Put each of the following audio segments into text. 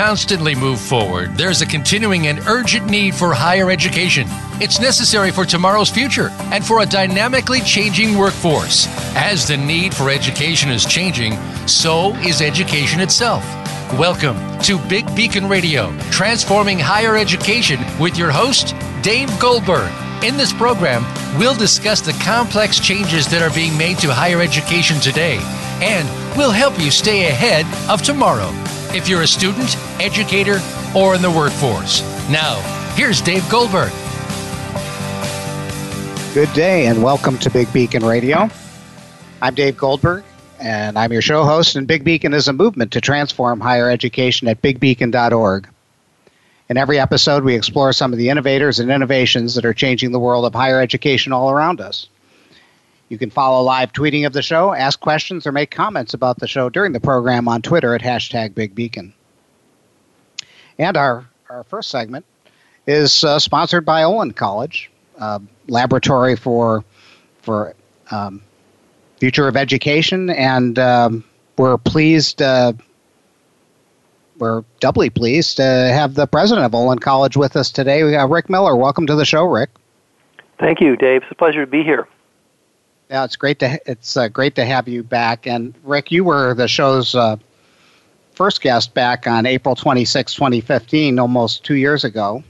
constantly move forward, there's a continuing and urgent need for higher education. It's necessary for tomorrow's future and for a dynamically changing workforce. As the need for education is changing, so is education itself. Welcome to Big Beacon Radio, transforming higher education with your host, Dave Goldberg. In this program, we'll discuss the complex changes that are being made to higher education today, and we'll help you stay ahead of tomorrow if you're a student, educator, or in the workforce. Now, here's Dave Goldberg. Good day, and welcome to Big Beacon Radio. I'm Dave Goldberg, and I'm your show host, and Big Beacon is a movement to transform higher education at bigbeacon.org. In every episode, we explore some of the innovators and innovations that are changing the world of higher education all around us. You can follow live tweeting of the show, ask questions, or make comments about the show during the program on Twitter at hashtag BigBeacon. And our, our first segment is uh, sponsored by Olin College, laboratory for for um, future of education, and um, we're pleased. Uh, we're doubly pleased to have the president of Olin College with us today, we have Rick Miller. Welcome to the show, Rick. Thank you, Dave. It's a pleasure to be here. Yeah, it's great to it's uh, great to have you back. And Rick, you were the show's uh, first guest back on April 26, 2015, almost two years ago.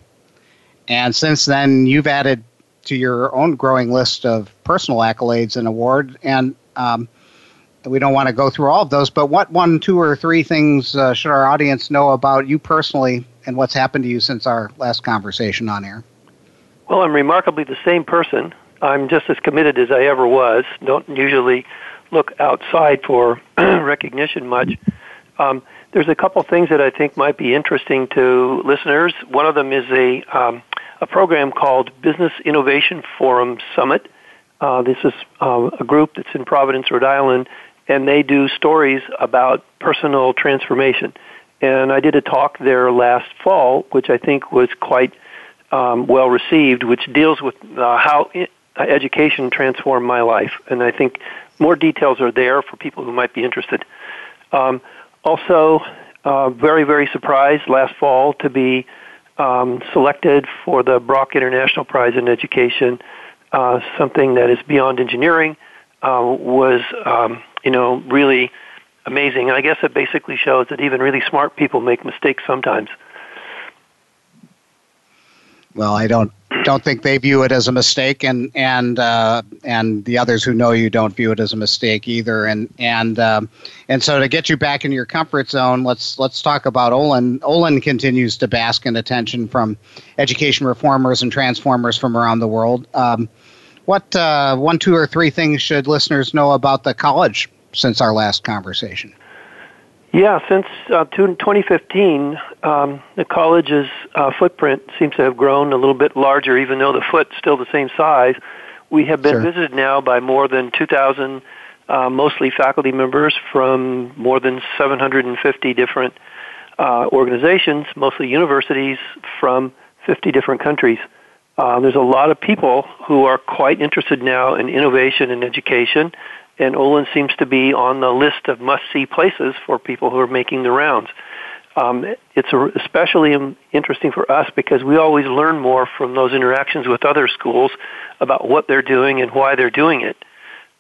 And since then, you've added to your own growing list of personal accolades and awards. And um, we don't want to go through all of those, but what one, two, or three things uh, should our audience know about you personally and what's happened to you since our last conversation on air? Well, I'm remarkably the same person. I'm just as committed as I ever was. Don't usually look outside for recognition much. Um, there's a couple things that I think might be interesting to listeners. One of them is a um, a program called Business Innovation Forum Summit. Uh, this is uh, a group that's in Providence, Rhode Island, and they do stories about personal transformation. And I did a talk there last fall, which I think was quite um, well received, which deals with uh, how education transformed my life. And I think more details are there for people who might be interested. Um, also, uh, very, very surprised last fall to be um, selected for the Brock International Prize in Education, uh, something that is beyond engineering, uh, was um, you know, really amazing. And I guess it basically shows that even really smart people make mistakes sometimes. Well, I don't don't think they view it as a mistake, and and uh, and the others who know you don't view it as a mistake either. And and um, and so to get you back in your comfort zone, let's let's talk about Olin. Olin continues to bask in attention from education reformers and transformers from around the world. Um, what uh, one, two, or three things should listeners know about the college since our last conversation? Yeah, since uh, 2015, um, the college's uh, footprint seems to have grown a little bit larger, even though the foot's still the same size. We have been sure. visited now by more than 2,000, uh, mostly faculty members from more than 750 different uh, organizations, mostly universities from 50 different countries. Uh, there's a lot of people who are quite interested now in innovation and education, and Olin seems to be on the list of must-see places for people who are making the rounds. Um, it's especially interesting for us because we always learn more from those interactions with other schools about what they're doing and why they're doing it.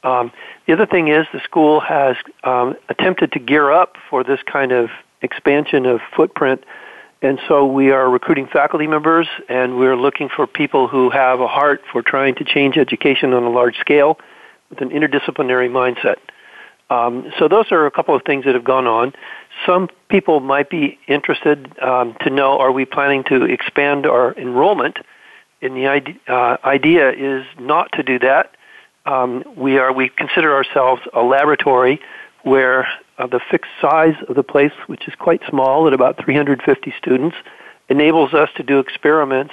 Um, the other thing is the school has um, attempted to gear up for this kind of expansion of footprint and so we are recruiting faculty members and we're looking for people who have a heart for trying to change education on a large scale with an interdisciplinary mindset. Um, so those are a couple of things that have gone on. Some people might be interested um, to know are we planning to expand our enrollment? And the idea, uh, idea is not to do that. Um, we are we consider ourselves a laboratory where uh, the fixed size of the place, which is quite small at about 350 students, enables us to do experiments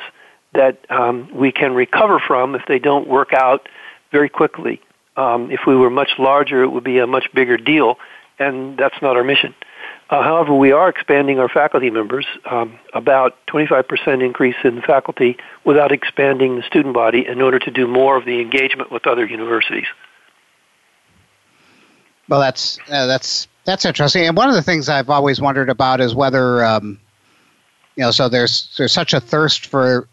that um, we can recover from if they don't work out very quickly. Um, if we were much larger, it would be a much bigger deal, and that's not our mission. Uh, however, we are expanding our faculty members, um, about 25% increase in faculty without expanding the student body in order to do more of the engagement with other universities. Well, that's uh, that's that's interesting. And one of the things I've always wondered about is whether um, you know, so there's there's such a thirst for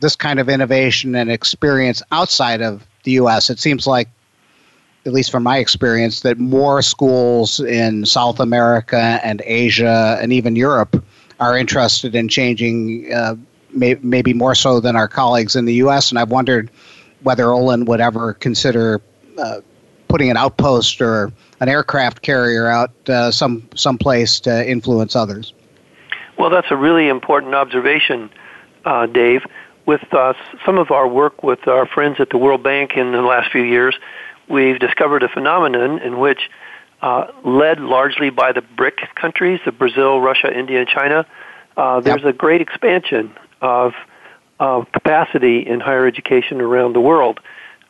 this kind of innovation and experience outside of the U.S. It seems like, at least from my experience, that more schools in South America and Asia and even Europe are interested in changing, uh, may, maybe more so than our colleagues in the U.S. And I've wondered whether Olin would ever consider uh, putting an outpost or an aircraft carrier out uh, some someplace to influence others. Well, that's a really important observation, uh, Dave. With uh, some of our work with our friends at the World Bank in the last few years, we've discovered a phenomenon in which, uh, led largely by the BRIC countries, the Brazil, Russia, India, and China, uh, there's yep. a great expansion of, of capacity in higher education around the world.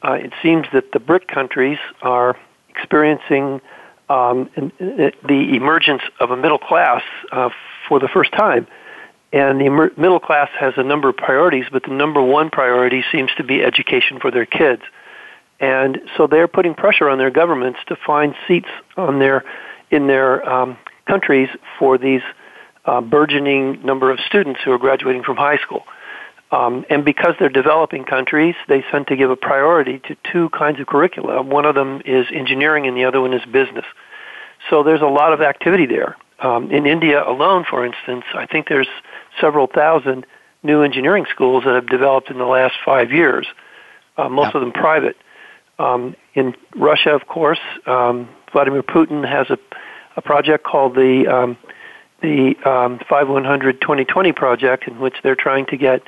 Uh, it seems that the BRIC countries are experiencing um, the emergence of a middle class uh, for the first time. And the middle class has a number of priorities, but the number one priority seems to be education for their kids. And so they're putting pressure on their governments to find seats on their in their um, countries for these uh, burgeoning number of students who are graduating from high school. Um, and because they're developing countries, they tend to give a priority to two kinds of curricula. One of them is engineering, and the other one is business. So there's a lot of activity there. Um, in India alone, for instance, I think there's several thousand new engineering schools that have developed in the last five years, uh, most of them private. Um, in Russia, of course, um, Vladimir Putin has a, a project called the um, the um, 5100 2020 project, in which they're trying to get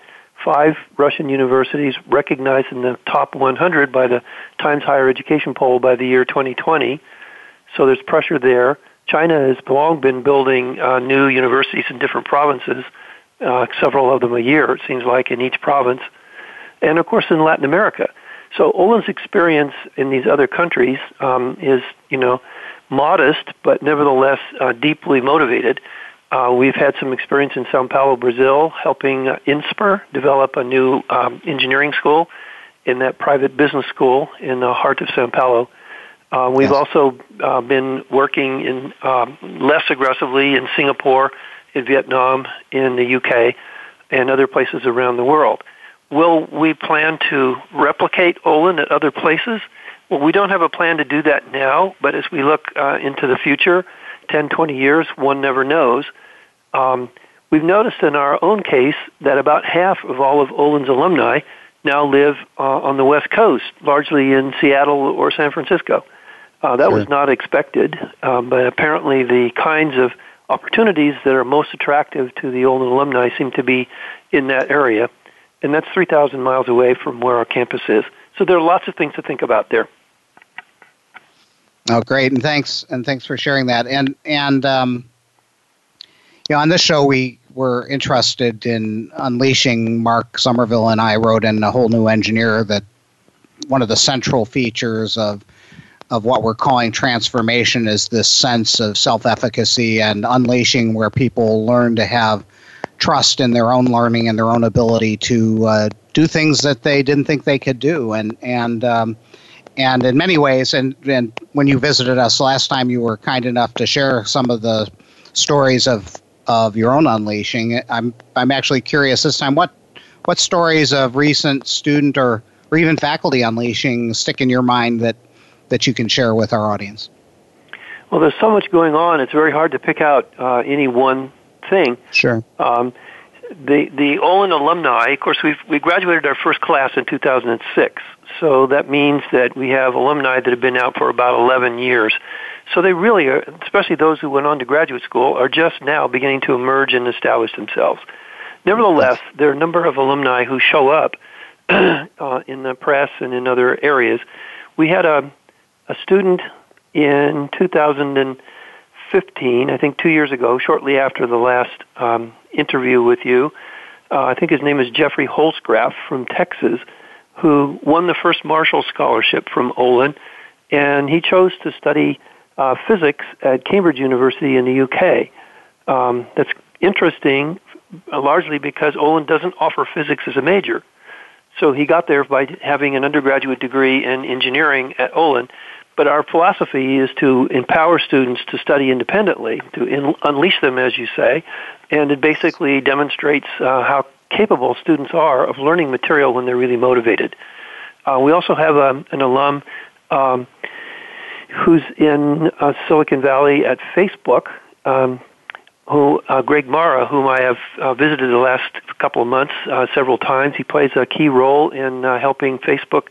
five Russian universities recognized in the top 100 by the Times Higher Education poll by the year 2020. So there's pressure there. China has long been building uh, new universities in different provinces, uh, several of them a year, it seems like, in each province. And of course, in Latin America. So Olin's experience in these other countries um, is, you know, modest, but nevertheless uh, deeply motivated. Uh, we've had some experience in Sao Paulo, Brazil, helping uh, INSPER develop a new um, engineering school in that private business school in the heart of Sao Paulo. Uh, we've yes. also uh, been working in um, less aggressively in Singapore, in Vietnam, in the UK, and other places around the world. Will we plan to replicate Olin at other places? Well, we don't have a plan to do that now, but as we look uh, into the future, 10, 20 years, one never knows. Um, we've noticed in our own case that about half of all of Olin's alumni now live uh, on the West Coast, largely in Seattle or San Francisco. Uh, that sure. was not expected, um, but apparently the kinds of opportunities that are most attractive to the Olin alumni seem to be in that area, and that's 3,000 miles away from where our campus is. So there are lots of things to think about there. Oh, great, and thanks, and thanks for sharing that. And and um, you know, on this show, we were interested in unleashing. Mark Somerville and I wrote in a whole new engineer that one of the central features of of what we're calling transformation is this sense of self-efficacy and unleashing, where people learn to have trust in their own learning and their own ability to uh, do things that they didn't think they could do, and and um, and in many ways, and and when you visited us last time, you were kind enough to share some of the stories of of your own unleashing. I'm I'm actually curious this time what what stories of recent student or or even faculty unleashing stick in your mind that that you can share with our audience. Well, there's so much going on. It's very hard to pick out uh, any one thing. Sure. Um, the the Olin alumni, of course, we we graduated our first class in 2006. So that means that we have alumni that have been out for about 11 years. So they really are, especially those who went on to graduate school, are just now beginning to emerge and establish themselves. Nevertheless, there are a number of alumni who show up uh, in the press and in other areas. We had a, a student in 2015, I think two years ago, shortly after the last um, interview with you. Uh, I think his name is Jeffrey Holzgraf from Texas, who won the first Marshall Scholarship from Olin, and he chose to study uh, physics at Cambridge University in the UK. Um, that's interesting, largely because Olin doesn't offer physics as a major. So he got there by having an undergraduate degree in engineering at Olin, But our philosophy is to empower students to study independently, to in, unleash them, as you say, and it basically demonstrates uh, how capable students are of learning material when they're really motivated. Uh, we also have um, an alum um, who's in uh, Silicon Valley at Facebook, um, who uh, Greg Mara, whom I have uh, visited the last couple of months uh, several times. He plays a key role in uh, helping Facebook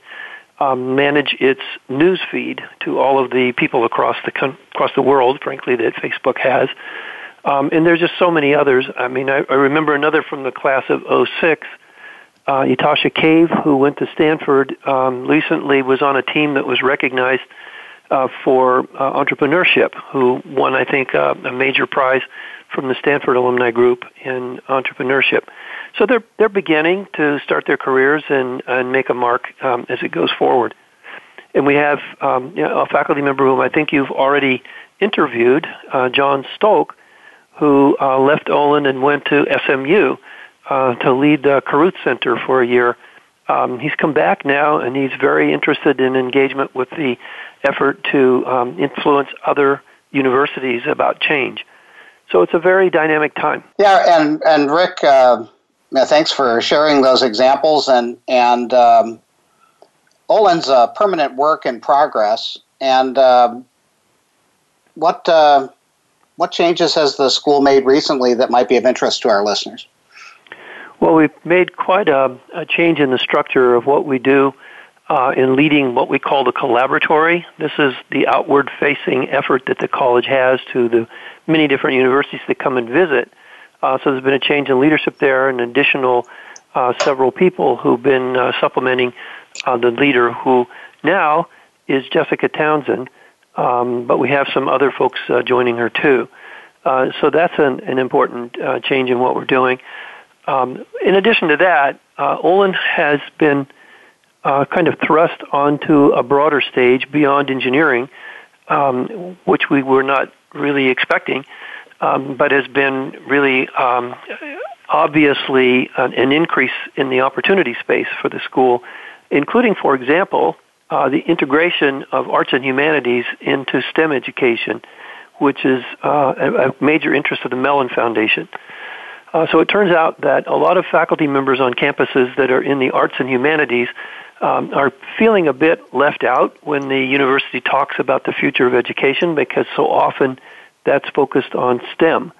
um, manage its news feed to all of the people across the con- across the world, frankly, that Facebook has. Um, and there's just so many others. I mean, I, I remember another from the class of 06, uh, Cave, who went to Stanford, um, recently was on a team that was recognized uh, for uh, entrepreneurship, who won, I think, uh, a major prize from the Stanford alumni group in entrepreneurship. So they're they're beginning to start their careers and and make a mark um, as it goes forward. And we have um, you know, a faculty member whom I think you've already interviewed, uh, John Stolk, who uh, left Olin and went to SMU uh, to lead the Caruth Center for a year. Um, he's come back now, and he's very interested in engagement with the effort to um, influence other universities about change. So it's a very dynamic time. Yeah, and and Rick, uh, thanks for sharing those examples. And and um, Olin's a permanent work in progress. And uh, what uh, what changes has the school made recently that might be of interest to our listeners? Well, we've made quite a, a change in the structure of what we do uh, in leading what we call the collaboratory. This is the outward facing effort that the college has to the many different universities that come and visit. Uh, so there's been a change in leadership there, and additional uh, several people who've been uh, supplementing uh, the leader, who now is Jessica Townsend. Um, but we have some other folks uh, joining her too. So that's an, an important change in what we're doing. Um, in addition to that, Olin has been uh, kind of thrust onto a broader stage beyond engineering, um, which we were not really expecting, um, but has been really um, obviously an, an, increase in the opportunity space for the school, including, for example, uh, the integration of arts and humanities into STEM education, which is uh, a, a, major interest of the Mellon Foundation. Uh, so it turns out that a lot of faculty members on campuses that are in the arts and humanities um, are feeling a bit left out when the university talks about the future of education because so often that's focused on STEM,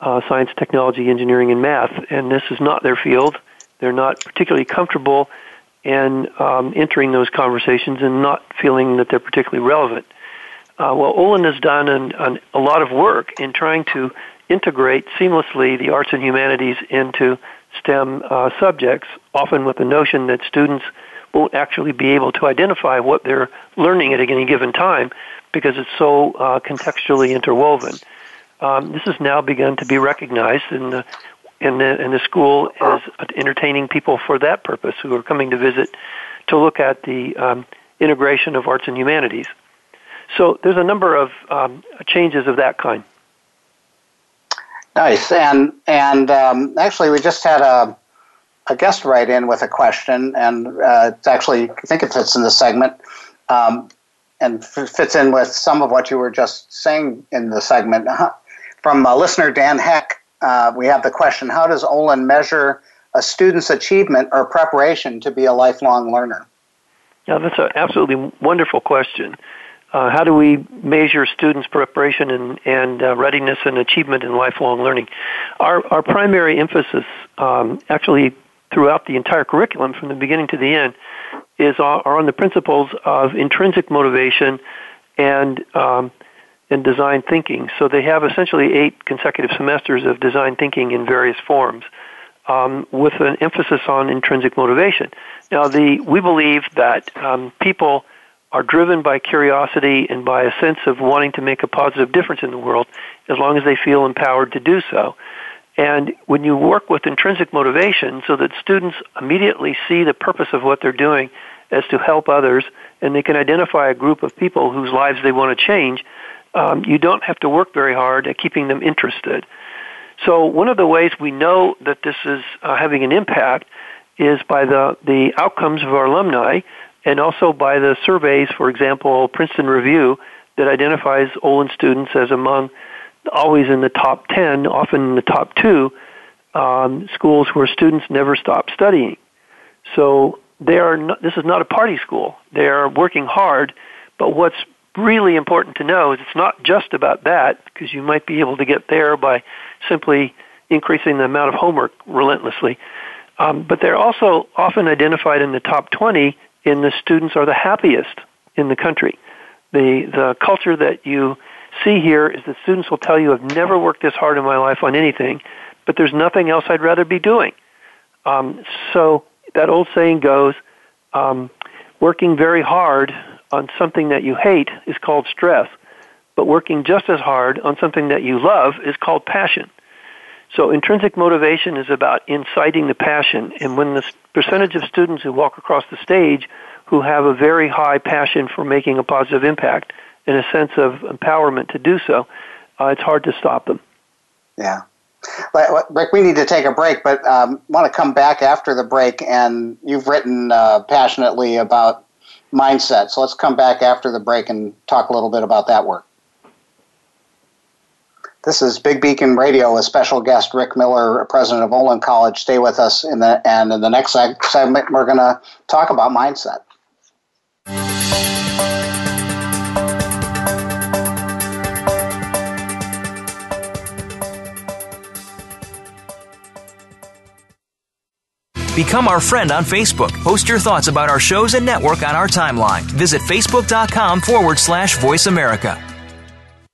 uh, science, technology, engineering, and math, and this is not their field. They're not particularly comfortable in um, entering those conversations and not feeling that they're particularly relevant. Uh, well, Olin has done an, an, a lot of work in trying to integrate seamlessly the arts and humanities into STEM uh, subjects, often with the notion that students won't actually be able to identify what they're learning at any given time because it's so uh, contextually interwoven. Um, this has now begun to be recognized in the in the in the school as entertaining people for that purpose who are coming to visit to look at the um, integration of arts and humanities. So there's a number of um, changes of that kind. Nice, and and um, actually, we just had a a guest write in with a question, and uh, it's actually I think it fits in the segment, um, and f- fits in with some of what you were just saying in the segment. Uh-huh. From uh, listener Dan Heck, uh, we have the question: How does Olin measure a student's achievement or preparation to be a lifelong learner? Yeah, that's an absolutely wonderful question. Uh, how do we measure students' preparation and, and uh, readiness and achievement in lifelong learning? Our, our primary emphasis, um, actually throughout the entire curriculum from the beginning to the end, is uh, are on the principles of intrinsic motivation and um, and design thinking. So they have essentially eight consecutive semesters of design thinking in various forms, um, with an emphasis on intrinsic motivation. Now, the we believe that um, people are driven by curiosity and by a sense of wanting to make a positive difference in the world as long as they feel empowered to do so. And when you work with intrinsic motivation so that students immediately see the purpose of what they're doing as to help others and they can identify a group of people whose lives they want to change, um, you don't have to work very hard at keeping them interested. So one of the ways we know that this is uh, having an impact is by the, the outcomes of our alumni and also by the surveys, for example, Princeton Review, that identifies Olin students as among always in the top 10, often in the top two, um, schools where students never stop studying. So they are not, this is not a party school. They are working hard, but what's really important to know is it's not just about that, because you might be able to get there by simply increasing the amount of homework relentlessly. Um, but they're also often identified in the top 20 in the students are the happiest in the country. The, the culture that you see here is that students will tell you, I've never worked this hard in my life on anything, but there's nothing else I'd rather be doing. Um, so that old saying goes, um, working very hard on something that you hate is called stress, but working just as hard on something that you love is called passion. So intrinsic motivation is about inciting the passion, and when the percentage of students who walk across the stage who have a very high passion for making a positive impact and a sense of empowerment to do so, uh, it's hard to stop them. Yeah. Rick, we need to take a break, but um, want to come back after the break. And you've written uh, passionately about mindset, so let's come back after the break and talk a little bit about that work. This is Big Beacon Radio with special guest Rick Miller, president of Olin College. Stay with us, in the, and in the next segment, we're going to talk about mindset. Become our friend on Facebook. Post your thoughts about our shows and network on our timeline. Visit facebook.com forward slash voice America.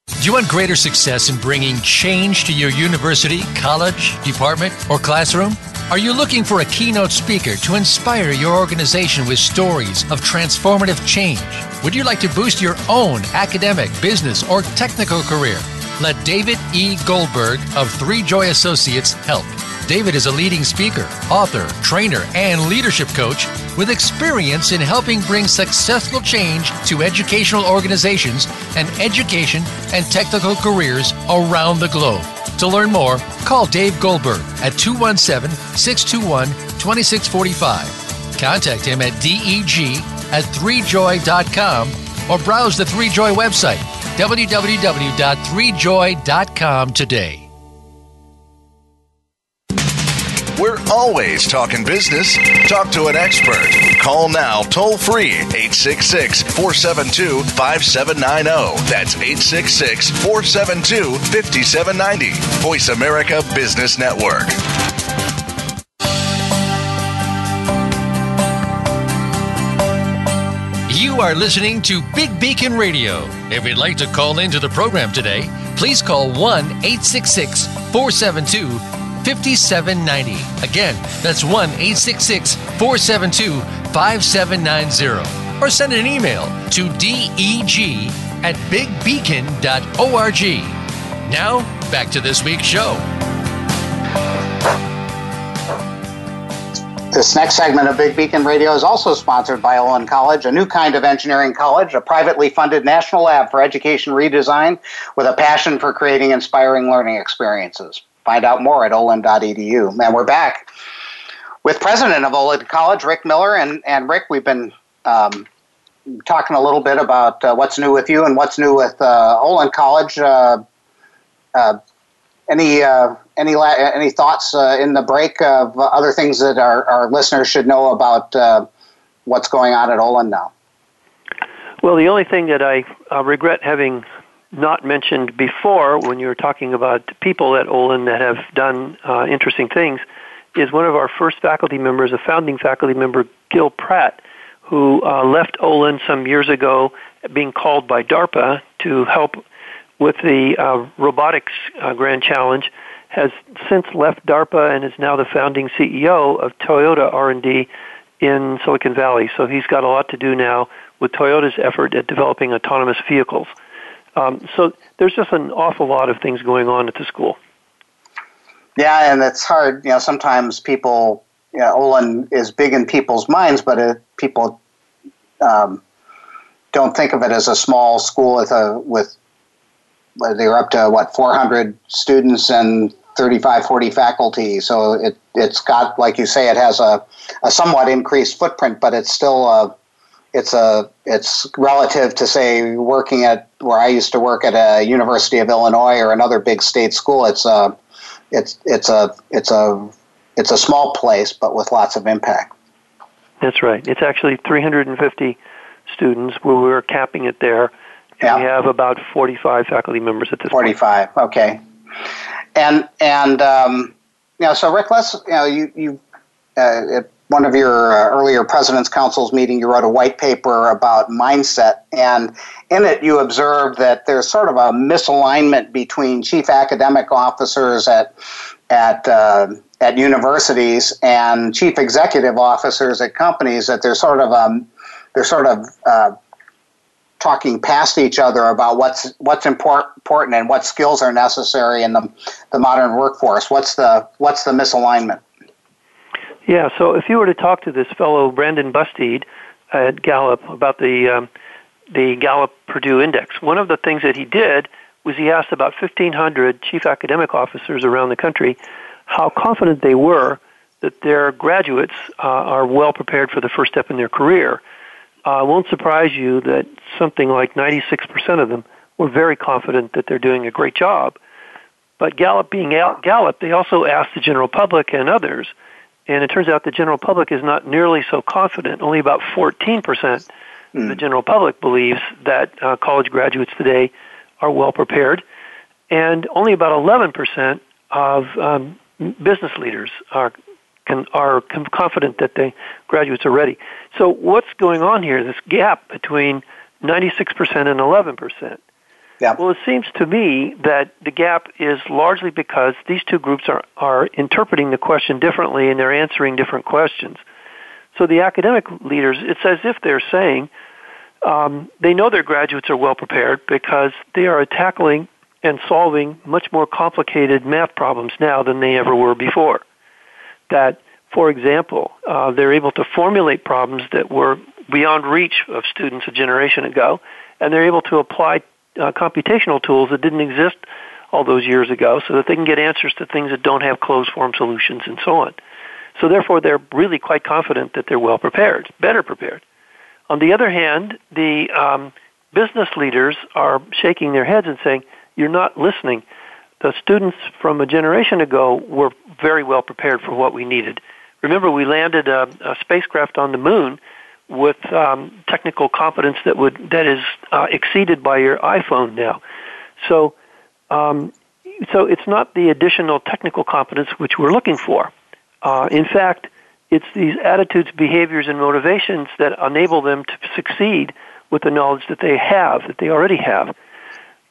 Do you want greater success in bringing change to your university, college, department, or classroom? Are you looking for a keynote speaker to inspire your organization with stories of transformative change? Would you like to boost your own academic, business, or technical career? Let David E. Goldberg of Three Joy Associates help. David is a leading speaker, author, trainer, and leadership coach with experience in helping bring successful change to educational organizations and education and technical careers around the globe. To learn more, call Dave Goldberg at 217 621 2645. Contact him at deg at 3joy.com or browse the 3joy website www.3joy.com today. We're always talking business. Talk to an expert. Call now toll free 866 472 5790. That's 866 472 5790. Voice America Business Network. You are listening to Big Beacon Radio. If you'd like to call into the program today, please call 1 866 472 5790. Again, that's 1 866 472 5790. Or send an email to deg at bigbeacon.org. Now, back to this week's show. This next segment of Big Beacon Radio is also sponsored by Olin College, a new kind of engineering college, a privately funded national lab for education redesign with a passion for creating inspiring learning experiences. Find out more at olin.edu. And we're back with president of Olin College, Rick Miller. And, and Rick, we've been um, talking a little bit about uh, what's new with you and what's new with uh, Olin College. Uh, uh any uh, any any thoughts uh, in the break of other things that our, our listeners should know about what's going on at Olin now? Well, the only thing that I regret having not mentioned before when you were talking about people at Olin that have done uh, interesting things is one of our first faculty members, a founding faculty member, Gil Pratt, who uh, left Olin some years ago, being called by DARPA to help with the uh, robotics uh, grand challenge, has since left DARPA and is now the founding CEO of Toyota R&D in Silicon Valley. So he's got a lot to do now with Toyota's effort at developing autonomous vehicles. Um, so there's just an awful lot of things going on at the school. Yeah, and it's hard. You know, sometimes people, you know, Olin is big in people's minds, but it, people um, don't think of it as a small school with a with they're up to what 400 students and 35 40 faculty so it it's got like you say it has a, a somewhat increased footprint but it's still a it's a it's relative to say working at where I used to work at a University of Illinois or another big state school. It's a it's it's a it's a it's a small place, but with lots of impact. That's right. It's actually 350 students. We were capping it there. Yeah. We have about 45 faculty members at this 45, point. okay. And and um, you know, so Rick, let's you know, you you uh, one of your uh, earlier President's Council's meeting, you wrote a white paper about mindset, and in it you observed that there's sort of a misalignment between chief academic officers at at uh, at universities and chief executive officers at companies. That they're sort of um, they're sort of uh, talking past each other about what's what's important important and what skills are necessary in the the modern workforce. What's the what's the misalignment? Yeah, so if you were to talk to this fellow Brandon Busteed at Gallup about the um, the Gallup Purdue Index, one of the things that he did was he asked about 1,500 chief academic officers around the country how confident they were that their graduates uh, are well prepared for the first step in their career. Uh, won't surprise you that something like 96% of them were very confident that they're doing a great job. But Gallup being Gallup, they also asked the general public and others and it turns out the general public is not nearly so confident. Only about 14% mm. of the hmm. general public believes that uh, college graduates today are well prepared, and only about 11% of um, business leaders are can, are confident that the graduates are ready. So what's going on here? This gap between 96% and 11%. Yeah. Well, it seems to me that the gap is largely because these two groups are, are interpreting the question differently and they're answering different questions. So the academic leaders, it's as if they're saying um, they know their graduates are well prepared because they are tackling and solving much more complicated math problems now than they ever were before. That, for example, uh, they're able to formulate problems that were beyond reach of students a generation ago, and they're able to apply uh, computational tools that didn't exist all those years ago so that they can get answers to things that don't have closed form solutions and so on. So therefore, they're really quite confident that they're well prepared, better prepared. On the other hand, the um, business leaders are shaking their heads and saying, you're not listening. The students from a generation ago were very well prepared for what we needed. Remember, we landed a, a spacecraft on the moon with um, technical competence that would that is uh, exceeded by your iPhone now. So, um, so it's not the additional technical competence which we're looking for. Uh, in fact, it's these attitudes, behaviors, and motivations that enable them to succeed with the knowledge that they have, that they already have.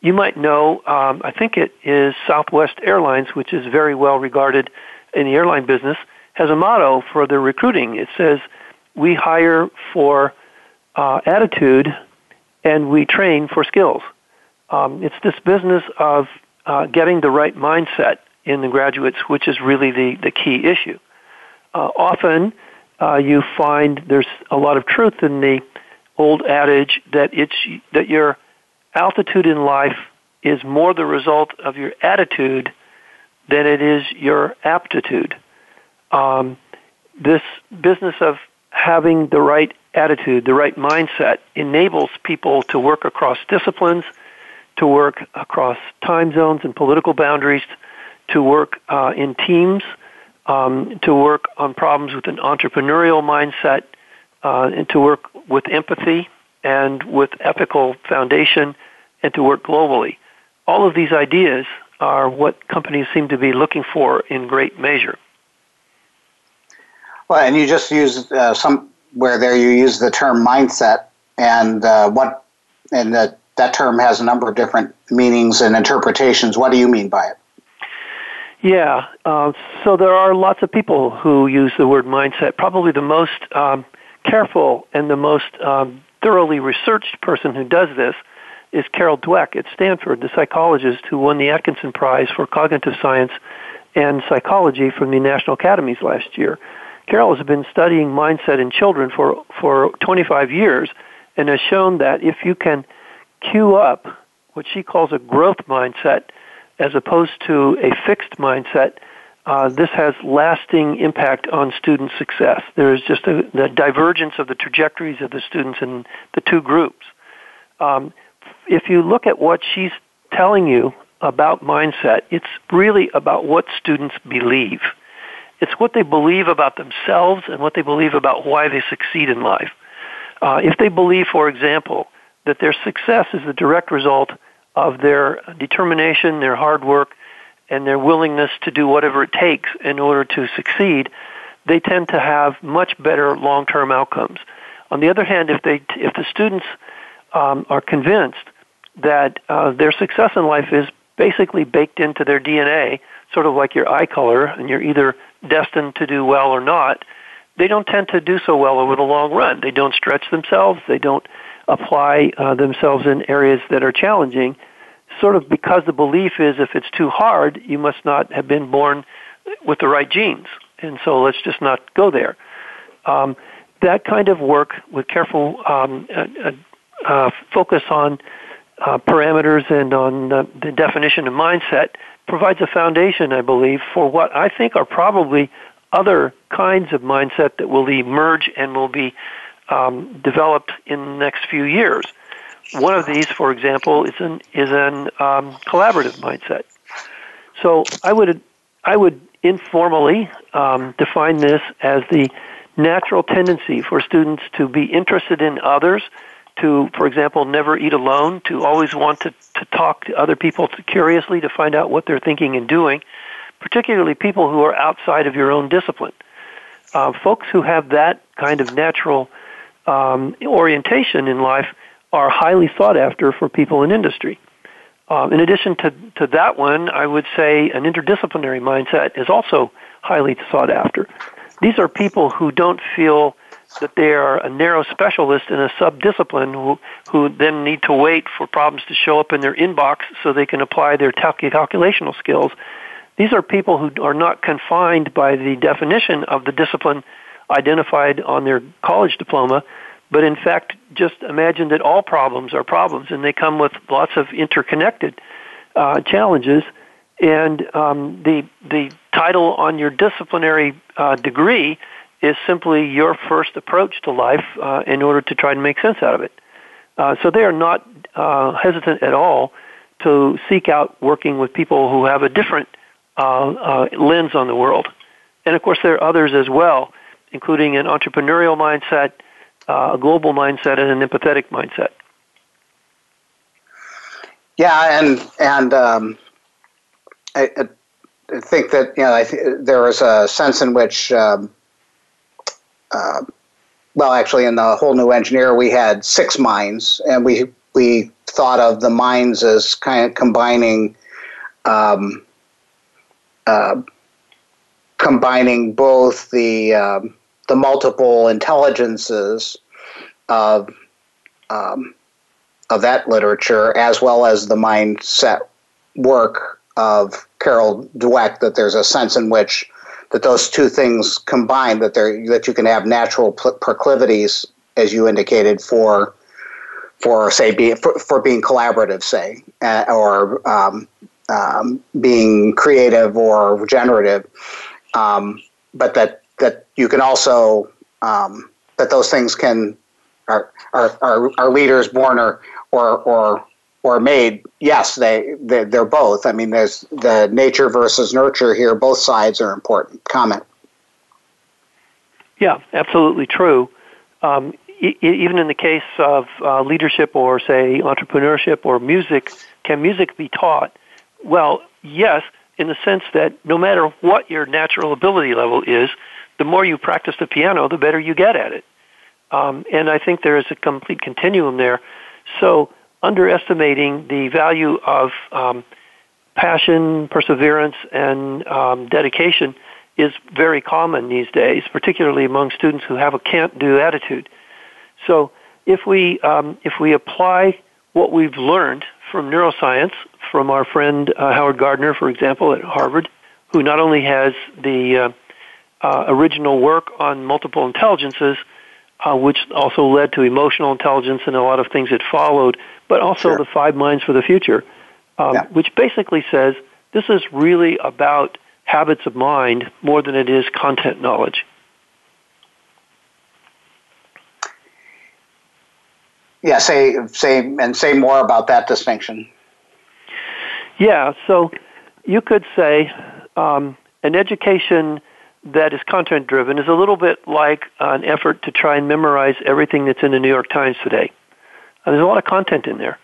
You might know, um, I think it is Southwest Airlines, which is very well regarded in the airline business, has a motto for their recruiting. It says, we hire for uh, attitude and we train for skills. Um, it's this business of uh, getting the right mindset in the graduates, which is really the, the key issue. Uh, often uh, you find there's a lot of truth in the old adage that it's that your altitude in life is more the result of your attitude than it is your aptitude. Um, this business of having the right attitude, the right mindset enables people to work across disciplines, to work across time zones and political boundaries, to work uh, in teams, um, to work on problems with an entrepreneurial mindset, uh, and to work with empathy and with ethical foundation, and to work globally. All of these ideas are what companies seem to be looking for in great measure. Well, and you just used uh, some where there you use the term mindset, and uh, what, and that that term has a number of different meanings and interpretations. What do you mean by it? Yeah, uh, so there are lots of people who use the word mindset. Probably the most um, careful and the most um, thoroughly researched person who does this is Carol Dweck at Stanford, the psychologist who won the Atkinson Prize for Cognitive Science and Psychology from the National Academies last year. Carol has been studying mindset in children for, for 25 years and has shown that if you can cue up what she calls a growth mindset as opposed to a fixed mindset, uh, this has lasting impact on student success. There is just a, the divergence of the trajectories of the students in the two groups. Um, if you look at what she's telling you about mindset, it's really about what students believe. It's what they believe about themselves and what they believe about why they succeed in life. Uh, if they believe, for example, that their success is the direct result of their determination, their hard work, and their willingness to do whatever it takes in order to succeed, they tend to have much better long-term outcomes. On the other hand, if they if the students um, are convinced that uh, their success in life is basically baked into their DNA, sort of like your eye color, and you're either destined to do well or not, they don't tend to do so well over the long run. They don't stretch themselves. They don't apply uh, themselves in areas that are challenging, sort of because the belief is if it's too hard, you must not have been born with the right genes. And so let's just not go there. Um, that kind of work with careful um, uh, uh, focus on uh, parameters and on the definition of mindset provides a foundation, I believe, for what I think are probably other kinds of mindset that will emerge and will be um, developed in the next few years. One of these, for example, is an is an um, collaborative mindset. So I would I would informally um, define this as the natural tendency for students to be interested in others, to, for example, never eat alone, to always want to, to talk to other people to, curiously to find out what they're thinking and doing, particularly people who are outside of your own discipline. Uh, folks who have that kind of natural um, orientation in life are highly sought after for people in industry. Um, in addition to, to that one, I would say an interdisciplinary mindset is also highly sought after. These are people who don't feel that they are a narrow specialist in a subdiscipline who, who then need to wait for problems to show up in their inbox so they can apply their calculational skills. These are people who are not confined by the definition of the discipline identified on their college diploma, but in fact just imagine that all problems are problems and they come with lots of interconnected uh, challenges. And um, the the title on your disciplinary uh, degree is simply your first approach to life uh, in order to try to make sense out of it. Uh, so they are not uh, hesitant at all to seek out working with people who have a different uh, uh, lens on the world. And of course, there are others as well, including an entrepreneurial mindset, uh, a global mindset, and an empathetic mindset. Yeah, and and um, I, I, think that you know th- there was a sense in which um, uh, well, actually, in the whole new engineer, we had six minds, and we we thought of the minds as kind of combining, um, uh, combining both the um, the multiple intelligences of um, of that literature, as well as the mindset work of Carol Dweck. That there's a sense in which that those two things combine that there that you can have natural proclivities as you indicated for for say be, for, for being collaborative say uh, or um, um, being creative or generative um, but that that you can also um, that those things can are are, are, are leaders born or or or or made, yes, they, they they're both. I mean, there's the nature versus nurture here. Both sides are important. Comment. Yeah, absolutely true. Um, e- even in the case of uh, leadership or say entrepreneurship or music, can music be taught? Well, yes, in the sense that no matter what your natural ability level is, the more you practice the piano, the better you get at it. Um, and I think there is a complete continuum there. So underestimating the value of um, passion, perseverance, and um, dedication is very common these days, particularly among students who have a can't-do attitude. So, if we um, if we apply what we've learned from neuroscience, from our friend uh, Howard Gardner, for example, at Harvard, who not only has the uh, uh, original work on multiple intelligences, uh, which also led to emotional intelligence and a lot of things that followed, but also sure. the Five Minds for the Future, um, yeah. which basically says this is really about habits of mind more than it is content knowledge. Yeah, say say and say more about that distinction. Yeah, so you could say um, an education that is content driven is a little bit like an effort to try and memorize everything that's in the New York Times today. Uh, there's a lot of content in there.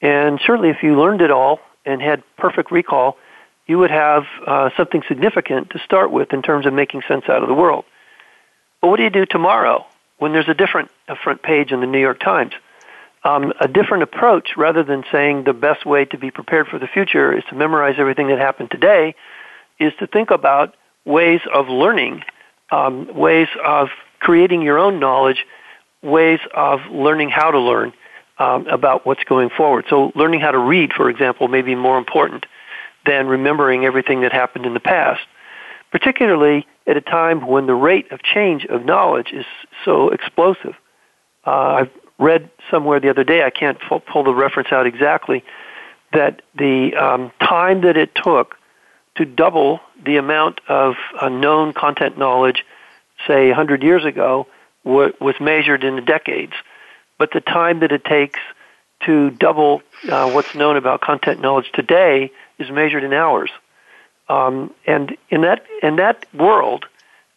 And certainly if you learned it all and had perfect recall, you would have uh, something significant to start with in terms of making sense out of the world. But what do you do tomorrow when there's a different a front page in the New York Times? Um, a different approach rather than saying the best way to be prepared for the future is to memorize everything that happened today is to think about ways of learning, um, ways of creating your own knowledge, ways of learning how to learn um, about what's going forward. So, learning how to read, for example, may be more important than remembering everything that happened in the past, particularly at a time when the rate of change of knowledge is so explosive. Uh, I've read somewhere the other day, I can't pull the reference out exactly, that the um, time that it took to double the amount of uh, known content knowledge, say 100 years ago, w- was measured in decades. But the time that it takes to double uh, what's known about content knowledge today is measured in hours. Um, and in that in that world,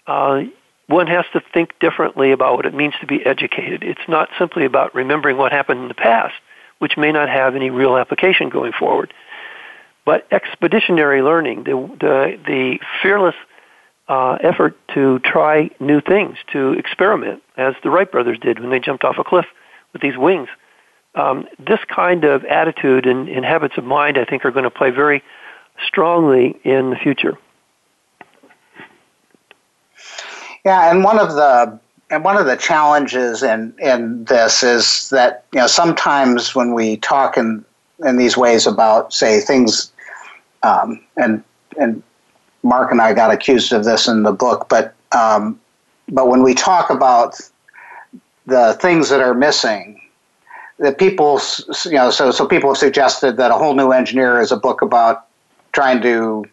uh, one has to think differently about what it means to be educated. It's not simply about remembering what happened in the past, which may not have any real application going forward. But expeditionary learning, the, the, the fearless uh, effort to try new things, to experiment, as the Wright brothers did when they jumped off a cliff with these wings. Um, this kind of attitude and, and habits of mind, I think, are going to play very strongly in the future. Yeah, and one of the and one of the challenges in in this is that you know sometimes when we talk in in these ways about say things um, and and Mark and I got accused of this in the book, but um, but when we talk about the things that are missing, that people you know so so people have suggested that a whole new engineer is a book about trying to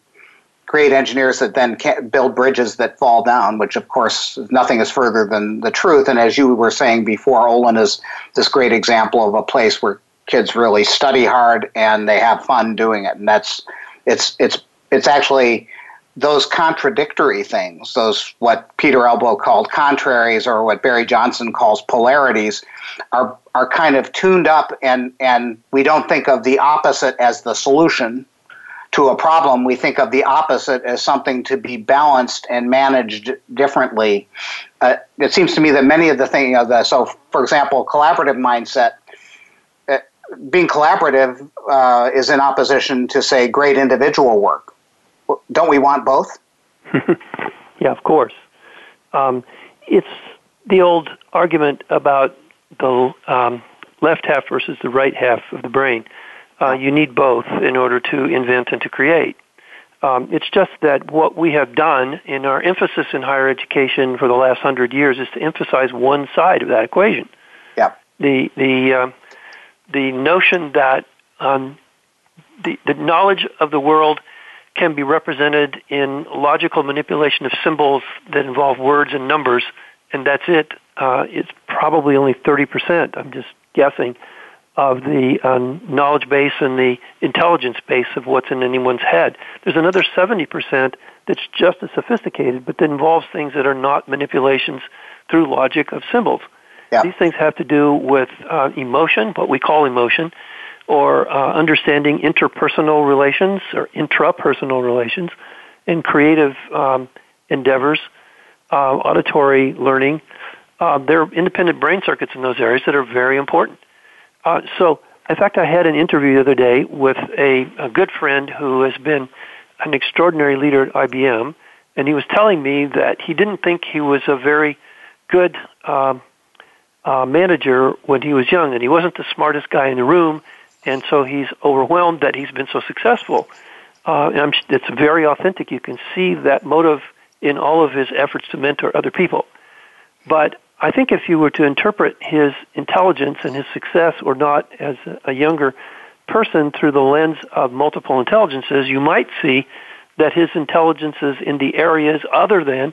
create engineers that then can't build bridges that fall down, which of course nothing is further than the truth. And as you were saying before, Olin is this great example of a place where kids really study hard and they have fun doing it, and that's it's it's it's actually those contradictory things, those what Peter Elbow called contraries or what Barry Johnson calls polarities, are are kind of tuned up and and we don't think of the opposite as the solution to a problem. We think of the opposite as something to be balanced and managed differently. Uh, it seems to me that many of the things, the, so for example, collaborative mindset being collaborative uh, is in opposition to, say, great individual work. Don't we want both? yeah, of course. Um, it's the old argument about the um, left half versus the right half of the brain. Uh, you need both in order to invent and to create. Um, it's just that what we have done in our emphasis in higher education for the last hundred years is to emphasize one side of that equation. Yeah. The the uh, the notion that um, the, the knowledge of the world can be represented in logical manipulation of symbols that involve words and numbers, and that's it. Uh, it's probably only 30%, I'm just guessing, of the um, knowledge base and the intelligence base of what's in anyone's head. There's another 70% that's just as sophisticated, but that involves things that are not manipulations through logic of symbols. Yeah. These things have to do with uh, emotion, what we call emotion, or uh, understanding interpersonal relations or intrapersonal relations, and creative um, endeavors, uh, auditory learning. Uh, there are independent brain circuits in those areas that are very important. Uh, so, in fact, I had an interview the other day with a, a good friend who has been an extraordinary leader at IBM, and he was telling me that he didn't think he was a very good um, uh, manager when he was young, and he wasn't the smartest guy in the room, and so he's overwhelmed that he's been so successful. Uh, it's very authentic. You can see that motive in all of his efforts to mentor other people. But I think if you were to interpret his intelligence and his success or not as a younger person through the lens of multiple intelligences, you might see that his intelligences in the areas other than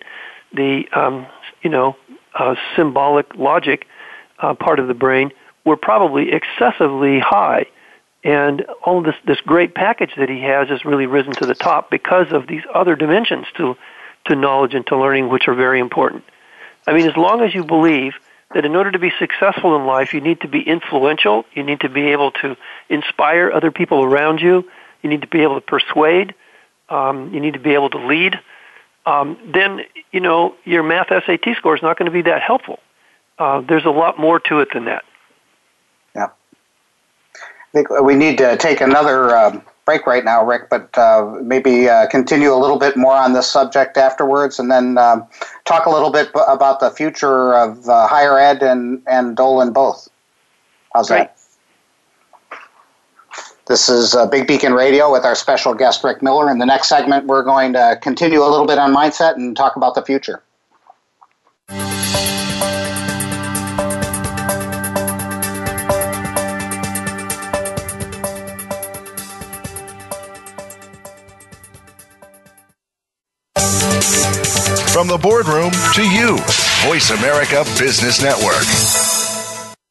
the, um, you know, uh, symbolic logic uh, part of the brain were probably excessively high. And all this, this great package that he has has really risen to the top because of these other dimensions to, to knowledge and to learning, which are very important. I mean, as long as you believe that in order to be successful in life, you need to be influential, you need to be able to inspire other people around you, you need to be able to persuade, um, you need to be able to lead, um, then, you know, your math SAT score is not going to be that helpful. Uh, there's a lot more to it than that. I think we need to take another um, break right now, Rick, but uh, maybe uh, continue a little bit more on this subject afterwards, and then um, talk a little bit about the future of uh, higher ed and and Olin both. How's Great. that? This is uh, Big Beacon Radio with our special guest Rick Miller. In the next segment, we're going to continue a little bit on mindset and talk about the future. From the boardroom to you, Voice America Business Network.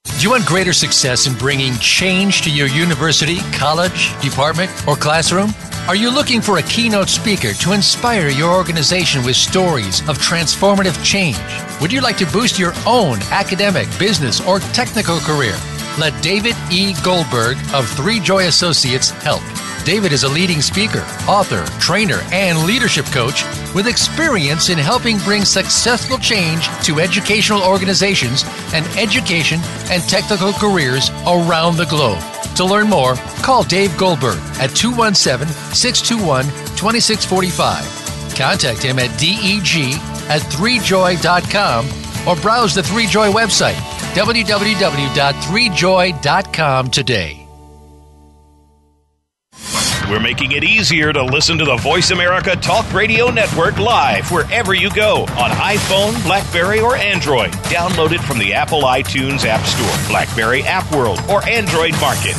Do you want greater success in bringing change to your university, college, department, or classroom? Are you looking for a keynote speaker to inspire your organization with stories of transformative change? Would you like to boost your own academic, business, or technical career? Let David E. Goldberg of Three Joy Associates help. David is a leading speaker, author, trainer, and leadership coach with experience in helping bring successful change to educational organizations and education and technical careers around the globe. To learn more, call Dave Goldberg at 217 621 2645. Contact him at deg at 3joy.com or browse the 3joy website www.3joy.com today. We're making it easier to listen to the Voice America Talk Radio Network live wherever you go on iPhone, Blackberry, or Android. Download it from the Apple iTunes App Store, Blackberry App World, or Android Market.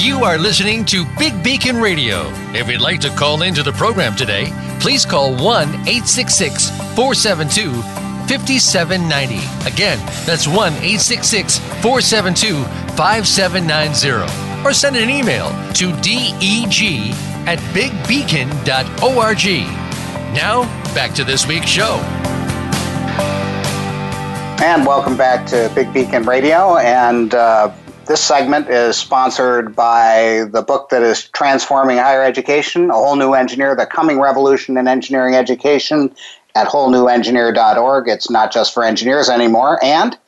You are listening to Big Beacon Radio. If you'd like to call into the program today, please call 1 866 472 5790. Again, that's 1 866 472 5790. Or send an email to deg at bigbeacon.org. Now, back to this week's show. And welcome back to Big Beacon Radio. And uh, this segment is sponsored by the book that is transforming higher education, A Whole New Engineer, The Coming Revolution in Engineering Education, at wholenewengineer.org. It's not just for engineers anymore. And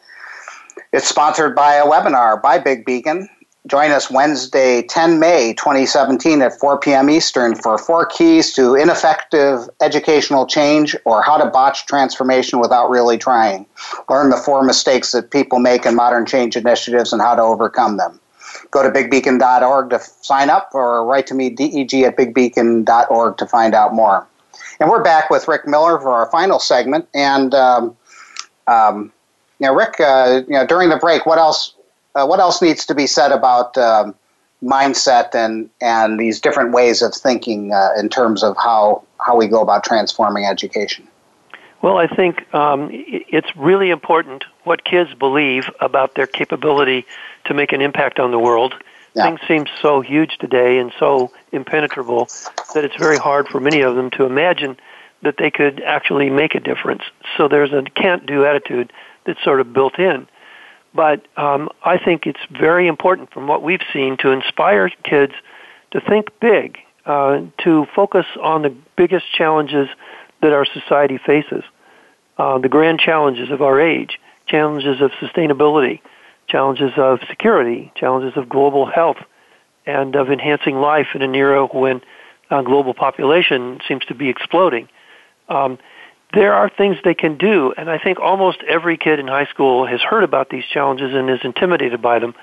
it's sponsored by a webinar by Big Beacon. Join us Wednesday, 10 May 2017 at 4 p.m. Eastern for four keys to ineffective educational change or how to botch transformation without really trying. Learn the four mistakes that people make in modern change initiatives and how to overcome them. Go to bigbeacon.org to sign up or write to me, deg at bigbeacon.org to find out more. And we're back with Rick Miller for our final segment. And um, um, you know, Rick, uh, you know, during the break, what else? Uh, what else needs to be said about um, mindset and and these different ways of thinking uh, in terms of how how we go about transforming education? Well, I think um, it's really important what kids believe about their capability to make an impact on the world yeah. things seem so huge today and so impenetrable that it's very hard for many of them to imagine that they could actually make a difference. So there's a can't do attitude that's sort of built in. But um, I think it's very important from what we've seen to inspire kids to think big, uh, to focus on the biggest challenges that our society faces, uh, the grand challenges of our age, challenges of sustainability, challenges of security, challenges of global health, and of enhancing life in an era when uh, global population seems to be exploding. Um, there are things they can do, and I think almost every kid in high school has heard about these challenges and is intimidated by them.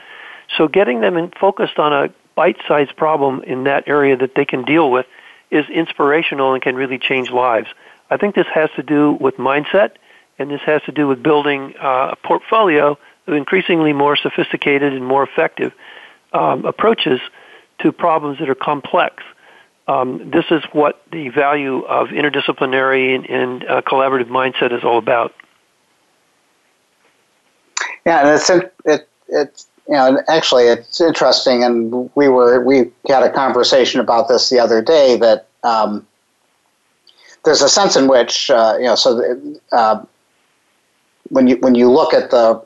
So getting them in, focused on a bite-sized problem in that area that they can deal with is inspirational and can really change lives. I think this has to do with mindset, and this has to do with building uh, a portfolio increasingly more sophisticated and more effective um, approaches to problems that are complex. Um, this is what the value of interdisciplinary and, and uh, collaborative mindset is all about. Yeah, and it's it, it's you know actually it's interesting, and we were we had a conversation about this the other day that um, there's a sense in which uh, you know so uh, when you when you look at the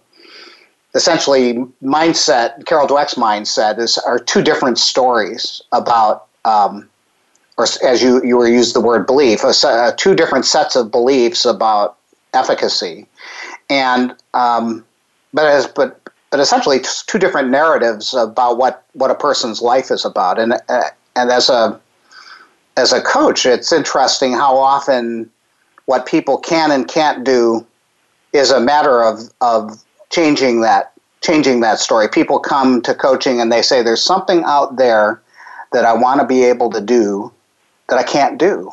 essentially mindset, Carol Dweck's mindset is are two different stories about, um, or as you you were used the word belief, uh, two different sets of beliefs about efficacy, and um, but as but but essentially two different narratives about what what a person's life is about, and uh, and as a as a coach, it's interesting how often what people can and can't do is a matter of of changing that changing that story. People come to coaching and they say there's something out there that I want to be able to do that I can't do.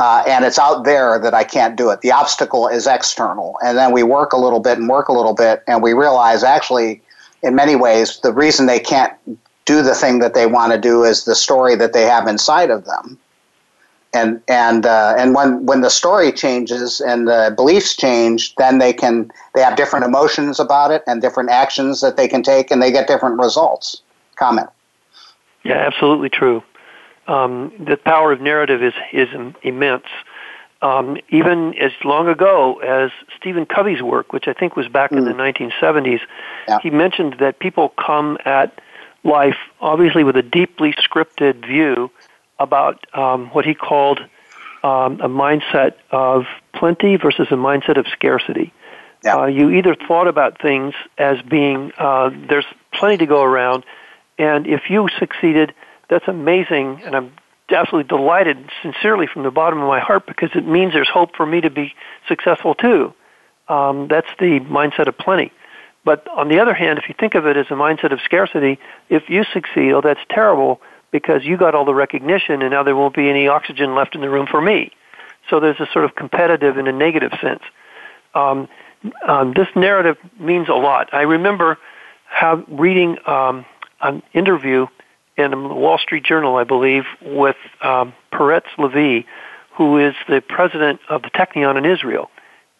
Uh, and it's out there that I can't do it. The obstacle is external. And then we work a little bit and work a little bit, and we realize actually, in many ways, the reason they can't do the thing that they want to do is the story that they have inside of them and and uh, and when when the story changes and the beliefs change, then they can they have different emotions about it and different actions that they can take, and they get different results. Comment. Yeah, absolutely true. Um, the power of narrative is is immense. Um, even as long ago as Stephen Covey's work, which I think was back mm. in the 1970s, mm. yeah. he mentioned that people come at life obviously with a deeply scripted view about um, what he called um, a mindset of plenty versus a mindset of scarcity. Yeah. Uh, you either thought about things as being uh, there's plenty to go around, and if you succeeded, that's amazing, and I'm absolutely delighted, sincerely from the bottom of my heart, because it means there's hope for me to be successful too. Um, that's the mindset of plenty. But on the other hand, if you think of it as a mindset of scarcity, if you succeed, oh, that's terrible because you got all the recognition and now there won't be any oxygen left in the room for me. So there's a sort of competitive in a negative sense. Um, um, this narrative means a lot. I remember have, reading um, an interview in the Wall Street Journal, I believe, with um, Peretz Lavie, who is the president of the Technion in Israel.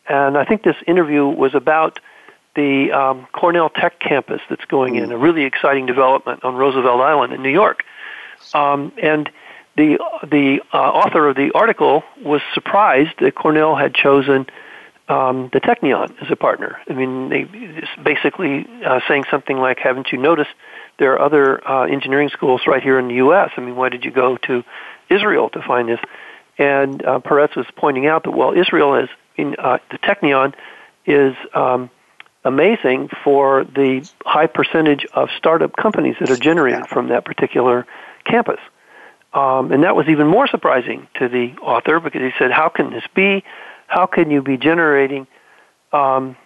And I think this interview was about the um, Cornell Tech campus that's going in, a really exciting development on Roosevelt Island in New York. Um, and the the uh, author of the article was surprised that Cornell had chosen um, the Technion as a partner. I mean, they basically uh, saying something like, "Haven't you noticed there are other uh, engineering schools right here in the U.S.? I mean, why did you go to Israel to find this?" And uh, Peretz was pointing out that well, Israel is in uh, the Technion is um, amazing for the high percentage of startup companies that are generated from that particular campus. Um, and that was even more surprising to the author because he said, "How can this be? How can you be generating um,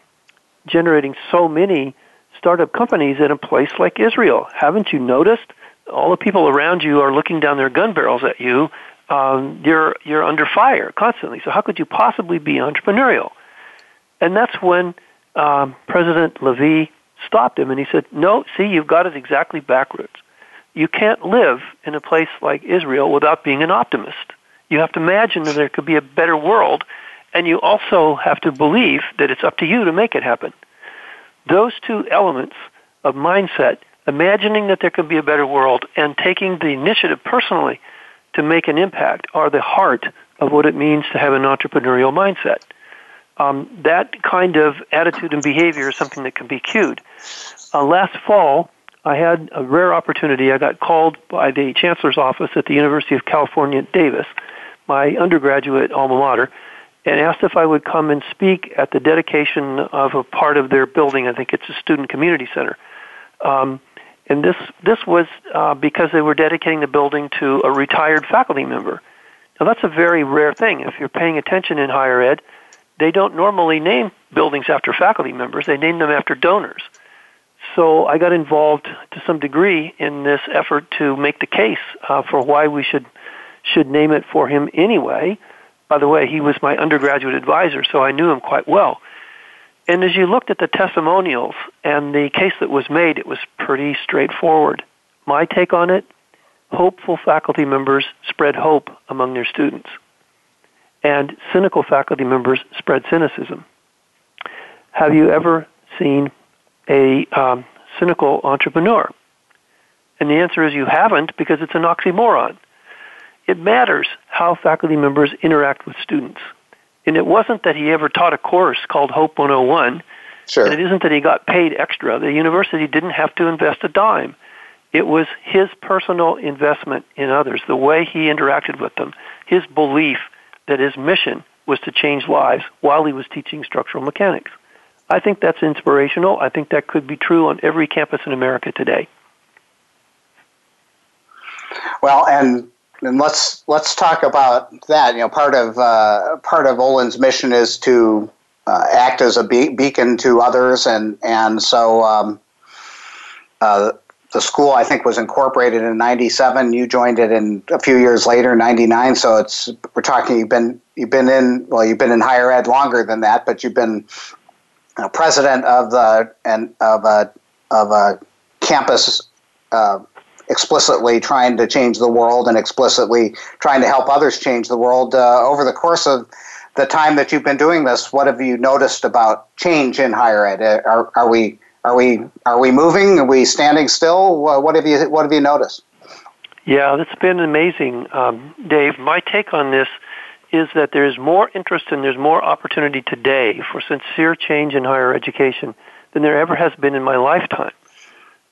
generating so many startup companies in a place like Israel? Haven't you noticed? All the people around you are looking down their gun barrels at you. Um, you're you're under fire constantly. So how could you possibly be entrepreneurial?" And that's when um, President Lavie stopped him and he said, "No, see, you've got it exactly backwards." You can't live in a place like Israel without being an optimist. You have to imagine that there could be a better world, and you also have to believe that it's up to you to make it happen. Those two elements of mindset, imagining that there could be a better world and taking the initiative personally to make an impact, are the heart of what it means to have an entrepreneurial mindset. Um, that kind of attitude and behavior is something that can be cued. Uh, last fall, I had a rare opportunity. I got called by the chancellor's office at the University of California at Davis, my undergraduate alma mater, and asked if I would come and speak at the dedication of a part of their building. I think it's a student community center. Um, and this this was uh, because they were dedicating the building to a retired faculty member. Now that's a very rare thing. If you're paying attention in higher ed, they don't normally name buildings after faculty members. They name them after donors. So I got involved to some degree in this effort to make the case uh, for why we should should name it for him anyway. By the way, he was my undergraduate advisor, so I knew him quite well. And as you looked at the testimonials and the case that was made, it was pretty straightforward. My take on it hopeful faculty members spread hope among their students, and cynical faculty members spread cynicism. Have you ever seen a um, cynical entrepreneur? And the answer is you haven't because it's an oxymoron. It matters how faculty members interact with students. And it wasn't that he ever taught a course called Hope 101. Sure. And it isn't that he got paid extra. The university didn't have to invest a dime. It was his personal investment in others, the way he interacted with them, his belief that his mission was to change lives while he was teaching structural mechanics. I think that's inspirational. I think that could be true on every campus in America today. Well, and and let's let's talk about that. You know, part of uh, part of Olin's mission is to uh, act as a be- beacon to others, and and so um, uh, the school I think was incorporated in '97. You joined it in a few years later, '99. So it's we're talking you've been you've been in well you've been in higher ed longer than that, but you've been uh, president of the and of a of a campus uh, explicitly trying to change the world and explicitly trying to help others change the world. Uh, over the course of the time that you've been doing this, what have you noticed about change in higher ed? Uh, are, are we are we are we moving? Are we standing still? What have you what have you noticed? Yeah, it's been amazing, um, Dave. My take on this is that there's more interest and there's more opportunity today for sincere change in higher education than there ever has been in my lifetime.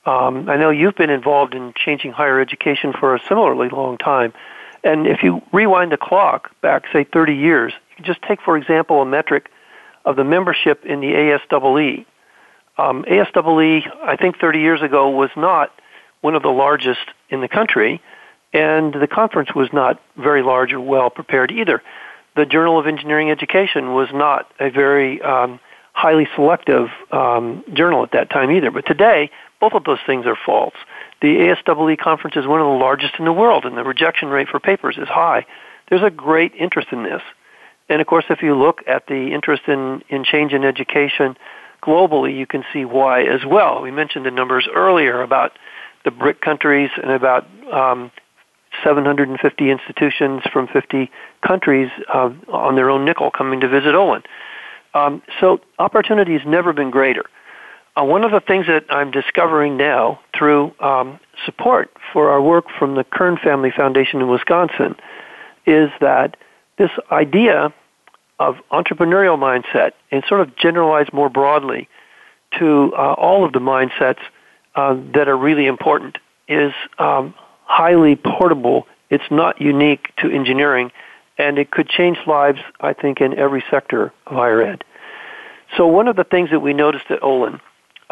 Um, I know you've been involved in changing higher education for a similarly long time. And if you rewind the clock back, say, 30 years, just take, for example, a metric of the membership in the ASEE. Um, ASEE, I think 30 years ago, was not one of the largest in the country, and the conference was not very large or well prepared either. The Journal of Engineering Education was not a very um, highly selective um, journal at that time either. But today, both of those things are false. The ASEE conference is one of the largest in the world, and the rejection rate for papers is high. There's a great interest in this. And of course, if you look at the interest in, in change in education globally, you can see why as well. We mentioned the numbers earlier about the BRIC countries and about um, 750 institutions from 50 countries uh, on their own nickel coming to visit Olin. Um, so opportunity has never been greater. Uh, one of the things that I'm discovering now through um, support for our work from the Kern Family Foundation in Wisconsin is that this idea of entrepreneurial mindset and sort of generalized more broadly to uh, all of the mindsets uh, that are really important is um, highly portable. It's not unique to engineering, and it could change lives, I think, in every sector of higher ed. So one of the things that we noticed at Olin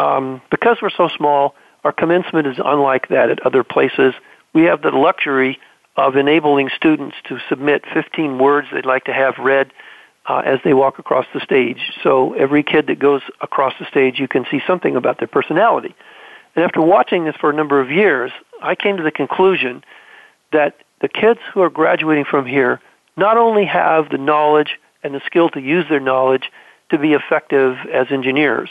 um, because we're so small, our commencement is unlike that at other places. We have the luxury of enabling students to submit 15 words they'd like to have read uh, as they walk across the stage. So every kid that goes across the stage, you can see something about their personality. And after watching this for a number of years, I came to the conclusion that the kids who are graduating from here not only have the knowledge and the skill to use their knowledge to be effective as engineers,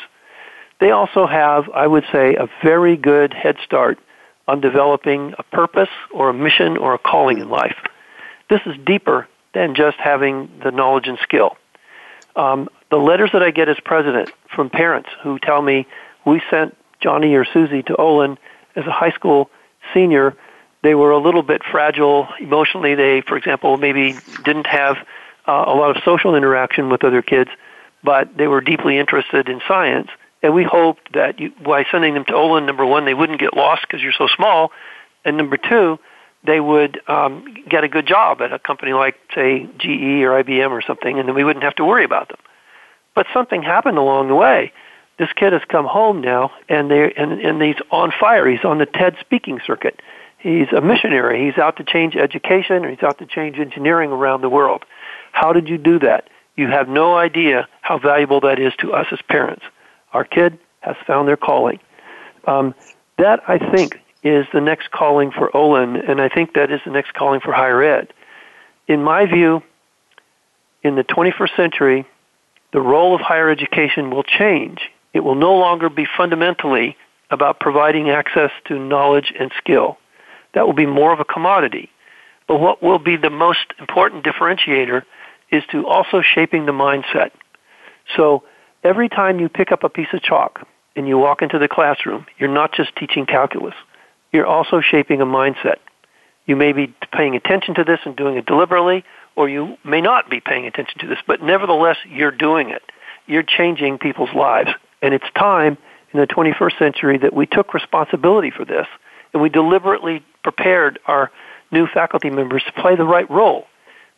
they also have, I would say, a very good head start on developing a purpose or a mission or a calling in life. This is deeper than just having the knowledge and skill. Um, the letters that I get as president from parents who tell me we sent Johnny or Susie to Olin as a high school senior, they were a little bit fragile emotionally. They, for example, maybe didn't have uh, a lot of social interaction with other kids, but they were deeply interested in science and we hoped that you, by sending them to Olin, number one, they wouldn't get lost because you're so small, and number two, they would um, get a good job at a company like, say, GE or IBM or something, and then we wouldn't have to worry about them. But something happened along the way. This kid has come home now, and they and, and he's on fire. He's on the TED speaking circuit. He's a missionary. He's out to change education, or he's out to change engineering around the world. How did you do that? You have no idea how valuable that is to us as parents. Our kid has found their calling. Um, that, I think, is the next calling for Olin, and I think that is the next calling for higher ed. In my view, in the 21st century, the role of higher education will change. It will no longer be fundamentally about providing access to knowledge and skill. That will be more of a commodity. But what will be the most important differentiator is to also shaping the mindset. So every time you pick up a piece of chalk and you walk into the classroom, you're not just teaching calculus. You're also shaping a mindset. You may be paying attention to this and doing it deliberately, or you may not be paying attention to this, but nevertheless, you're doing it. You're changing people's lives. And it's time in the 21st century that we took responsibility for this and we deliberately prepared our new faculty members to play the right role.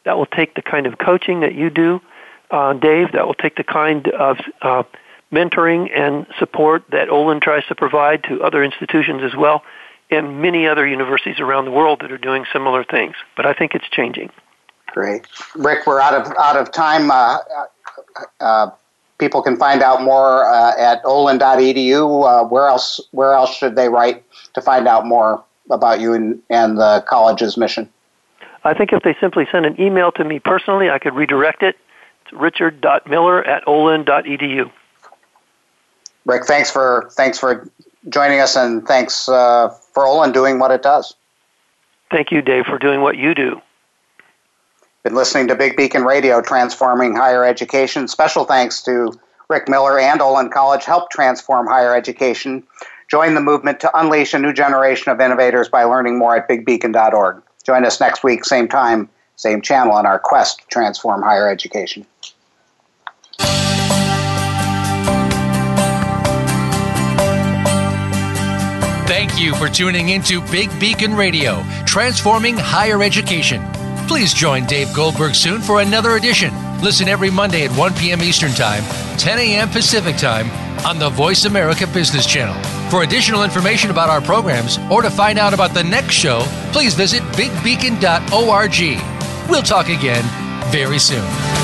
That will take the kind of coaching that you do, uh, Dave. That will take the kind of uh, mentoring and support that Olin tries to provide to other institutions as well, and many other universities around the world that are doing similar things. But I think it's changing. Great, Rick. We're out of out of time. Uh, uh people can find out more uh, at olin.edu. Uh, where else? Where else should they write to find out more about you and, and the college's mission? I think if they simply send an email to me personally, I could redirect it. It's richard.miller at olin.edu. Rick, thanks for thanks for joining us, and thanks uh, for Olin doing what it does. Thank you, Dave, for doing what you do. Been listening to Big Beacon Radio, transforming higher education. Special thanks to Rick Miller and Olin College, help transform higher education. Join the movement to unleash a new generation of innovators by learning more at bigbeacon.org. Join us next week, same time, same channel, on our quest to transform higher education. Thank you for tuning into Big Beacon Radio, transforming higher education. Please join Dave Goldberg soon for another edition. Listen every Monday at 1 p.m. Eastern Time, 10 a.m. Pacific Time on the Voice America Business Channel. For additional information about our programs or to find out about the next show, please visit bigbeacon.org. We'll talk again very soon.